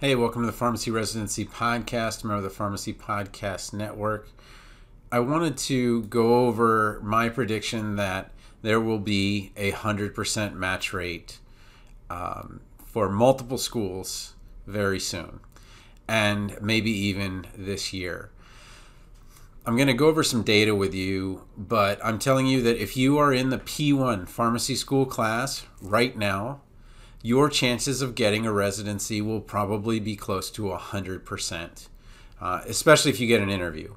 Hey, welcome to the Pharmacy Residency Podcast, member of the Pharmacy Podcast Network. I wanted to go over my prediction that there will be a 100% match rate um, for multiple schools very soon, and maybe even this year. I'm going to go over some data with you, but I'm telling you that if you are in the P1 pharmacy school class right now, your chances of getting a residency will probably be close to 100%, uh, especially if you get an interview.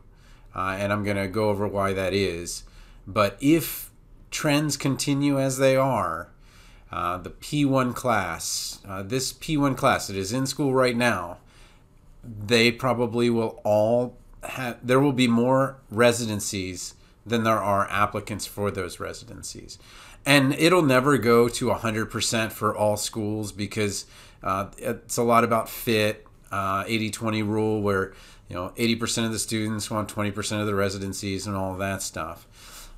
Uh, and I'm going to go over why that is. But if trends continue as they are, uh, the P1 class, uh, this P1 class that is in school right now, they probably will all have, there will be more residencies than there are applicants for those residencies and it'll never go to 100% for all schools because uh, it's a lot about fit uh, 80-20 rule where you know 80% of the students want 20% of the residencies and all that stuff.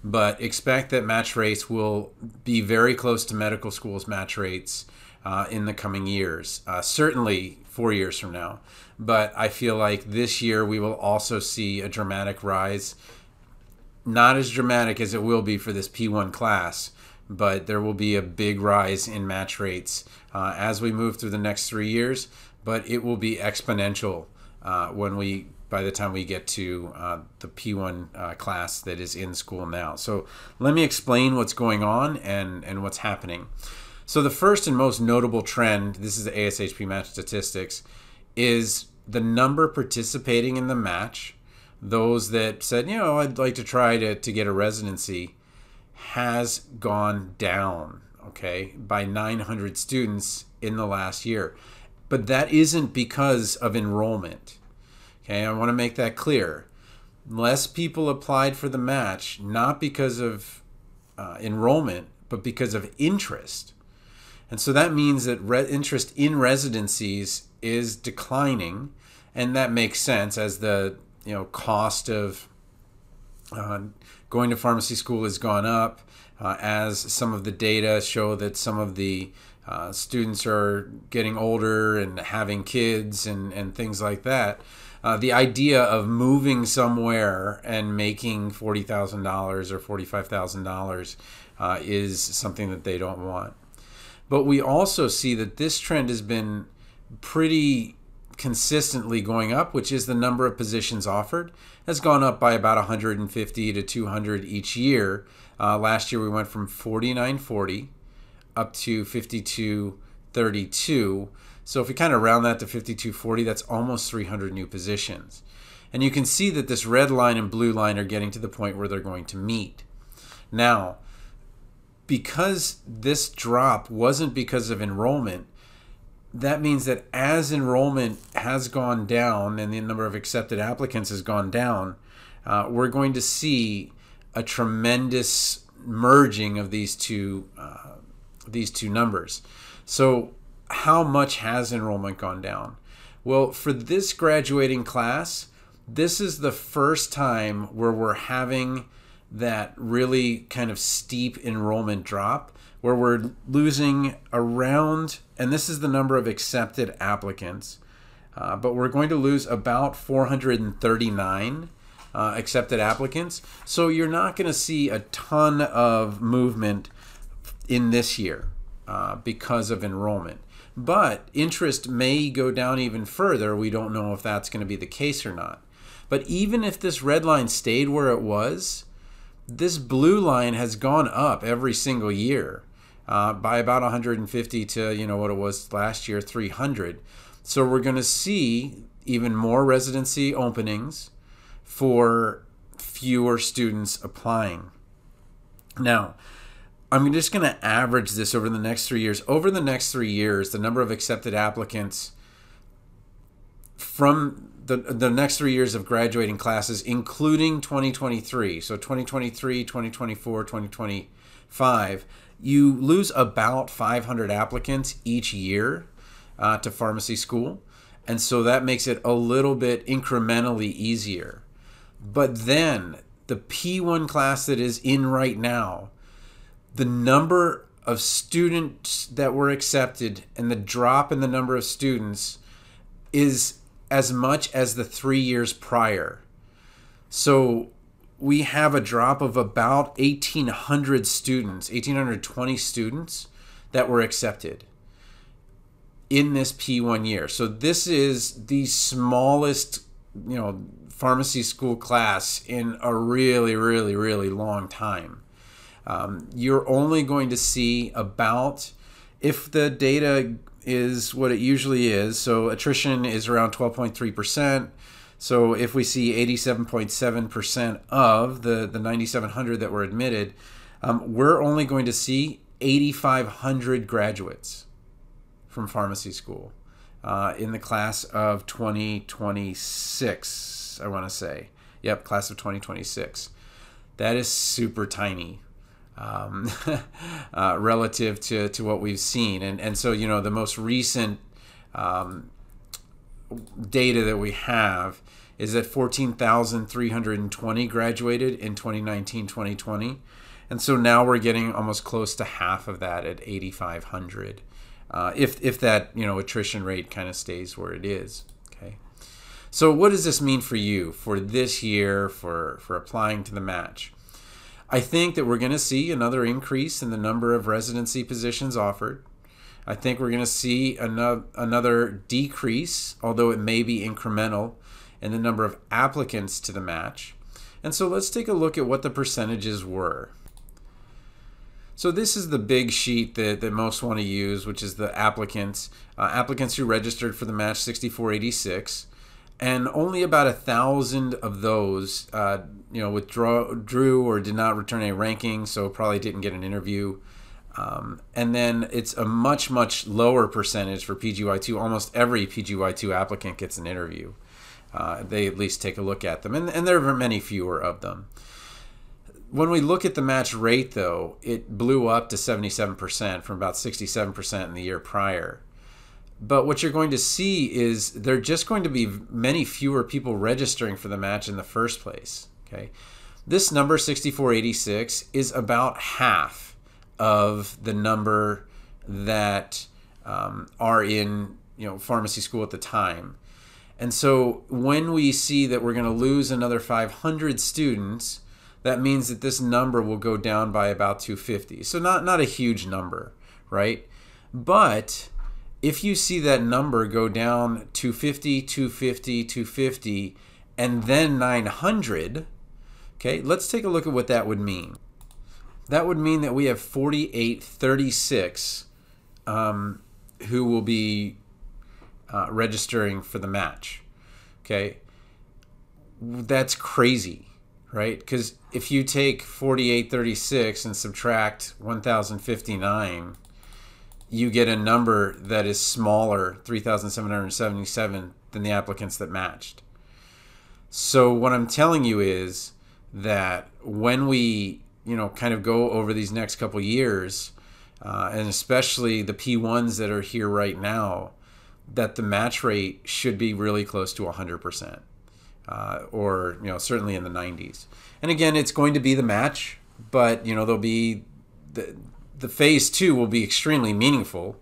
But expect that match rates will be very close to medical schools match rates uh, in the coming years uh, certainly four years from now. But i feel like this year we will also see a dramatic rise not as dramatic as it will be for this p1 class but there will be a big rise in match rates uh, as we move through the next three years. But it will be exponential uh, when we by the time we get to uh, the P1 uh, class that is in school now. So let me explain what's going on and and what's happening. So the first and most notable trend, this is the ASHP match statistics, is the number participating in the match. Those that said, you know, I'd like to try to, to get a residency has gone down, okay, by 900 students in the last year. But that isn't because of enrollment. Okay, I want to make that clear. Less people applied for the match, not because of uh, enrollment, but because of interest. And so that means that re- interest in residencies is declining, and that makes sense as the you know cost of uh, going to pharmacy school has gone up uh, as some of the data show that some of the uh, students are getting older and having kids and, and things like that. Uh, the idea of moving somewhere and making $40,000 or $45,000 uh, is something that they don't want. But we also see that this trend has been pretty consistently going up, which is the number of positions offered, has gone up by about 150 to 200 each year. Uh, last year we went from 4940 up to 5232. So if we kind of round that to 5240, that's almost 300 new positions. And you can see that this red line and blue line are getting to the point where they're going to meet. Now, because this drop wasn't because of enrollment, that means that as enrollment has gone down and the number of accepted applicants has gone down, uh, we're going to see a tremendous merging of these two uh, these two numbers. So, how much has enrollment gone down? Well, for this graduating class, this is the first time where we're having that really kind of steep enrollment drop where we're losing around, and this is the number of accepted applicants, uh, but we're going to lose about 439 uh, accepted applicants. So you're not going to see a ton of movement in this year uh, because of enrollment. But interest may go down even further. We don't know if that's going to be the case or not. But even if this red line stayed where it was, this blue line has gone up every single year uh, by about 150 to you know what it was last year 300 so we're going to see even more residency openings for fewer students applying. Now i'm just going to average this over the next three years. Over the next three years the number of accepted applicants from the, the next three years of graduating classes including 2023 so 2023 2024 2025 you lose about 500 applicants each year uh, to pharmacy school. And so that makes it a little bit incrementally easier. But then the P1 class that is in right now, the number of students that were accepted and the drop in the number of students is as much as the three years prior. So we have a drop of about 1,800 students, 1,820 students that were accepted in this P1 year. So this is the smallest, you know, pharmacy school class in a really, really, really long time. Um, you're only going to see about, if the data is what it usually is, so attrition is around 12.3%. So if we see 87.7% of the, the 9,700 that were admitted, um, we're only going to see 8,500 graduates from pharmacy school uh, in the class of 2026, I want to say. Yep, class of 2026. That is super tiny um, uh, relative to, to what we've seen. And, and so, you know, the most recent um, data that we have is that 14,320 graduated in 2019 2020. And so now we're getting almost close to half of that at 8,500. Uh, if, if that you know attrition rate kind of stays where it is. Okay. So what does this mean for you for this year for, for applying to the match? I think that we're going to see another increase in the number of residency positions offered. I think we're going to see another, another decrease, although it may be incremental, in the number of applicants to the match. And so let's take a look at what the percentages were. So this is the big sheet that, that most want to use, which is the applicants. Uh, applicants who registered for the match 6486. And only about a thousand of those, uh, you know, withdrew or did not return a ranking, so probably didn't get an interview. Um, and then it's a much, much lower percentage for PGY2. Almost every PGY2 applicant gets an interview. Uh, they at least take a look at them, and, and there are many fewer of them when we look at the match rate, though, it blew up to 77% from about 67% in the year prior. But what you're going to see is there are just going to be many fewer people registering for the match in the first place. Okay, this number 6486 is about half of the number that um, are in you know pharmacy school at the time. And so when we see that we're going to lose another 500 students that means that this number will go down by about 250. So not not a huge number, right? But if you see that number go down 250, 250, 250, and then 900, okay, let's take a look at what that would mean. That would mean that we have 4836 um, who will be uh, registering for the match. Okay, that's crazy right? Because if you take 4836 and subtract 1059, you get a number that is smaller, 3,777, than the applicants that matched. So what I'm telling you is that when we, you know, kind of go over these next couple years, uh, and especially the P1s that are here right now, that the match rate should be really close to 100% uh, or you know certainly in the 90s. And again, it's going to be the match, but you know there'll be the the phase two will be extremely meaningful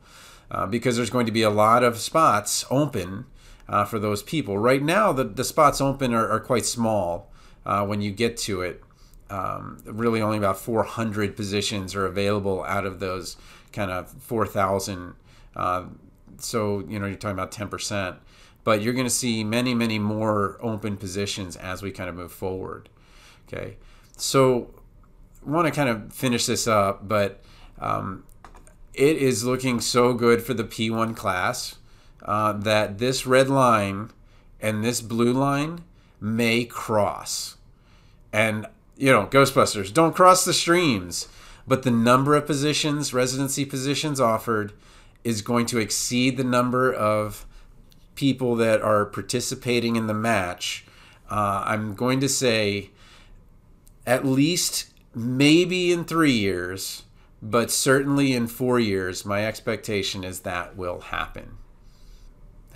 uh, because there's going to be a lot of spots open uh, for those people. Right now, the the spots open are, are quite small uh, when you get to it. Um, really, only about 400 positions are available out of those kind of 4,000. Uh, so you know you're talking about 10 percent but you're going to see many, many more open positions as we kind of move forward. Okay, so I want to kind of finish this up, but um, it is looking so good for the P1 class uh, that this red line and this blue line may cross. And, you know, Ghostbusters, don't cross the streams. But the number of positions, residency positions offered, is going to exceed the number of people that are participating in the match, uh, I'm going to say at least maybe in three years, but certainly in four years, my expectation is that will happen.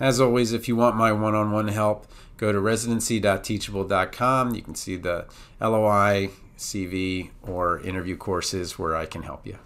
As always, if you want my one on one help, go to residency.teachable.com. You can see the LOI, CV, or interview courses where I can help you.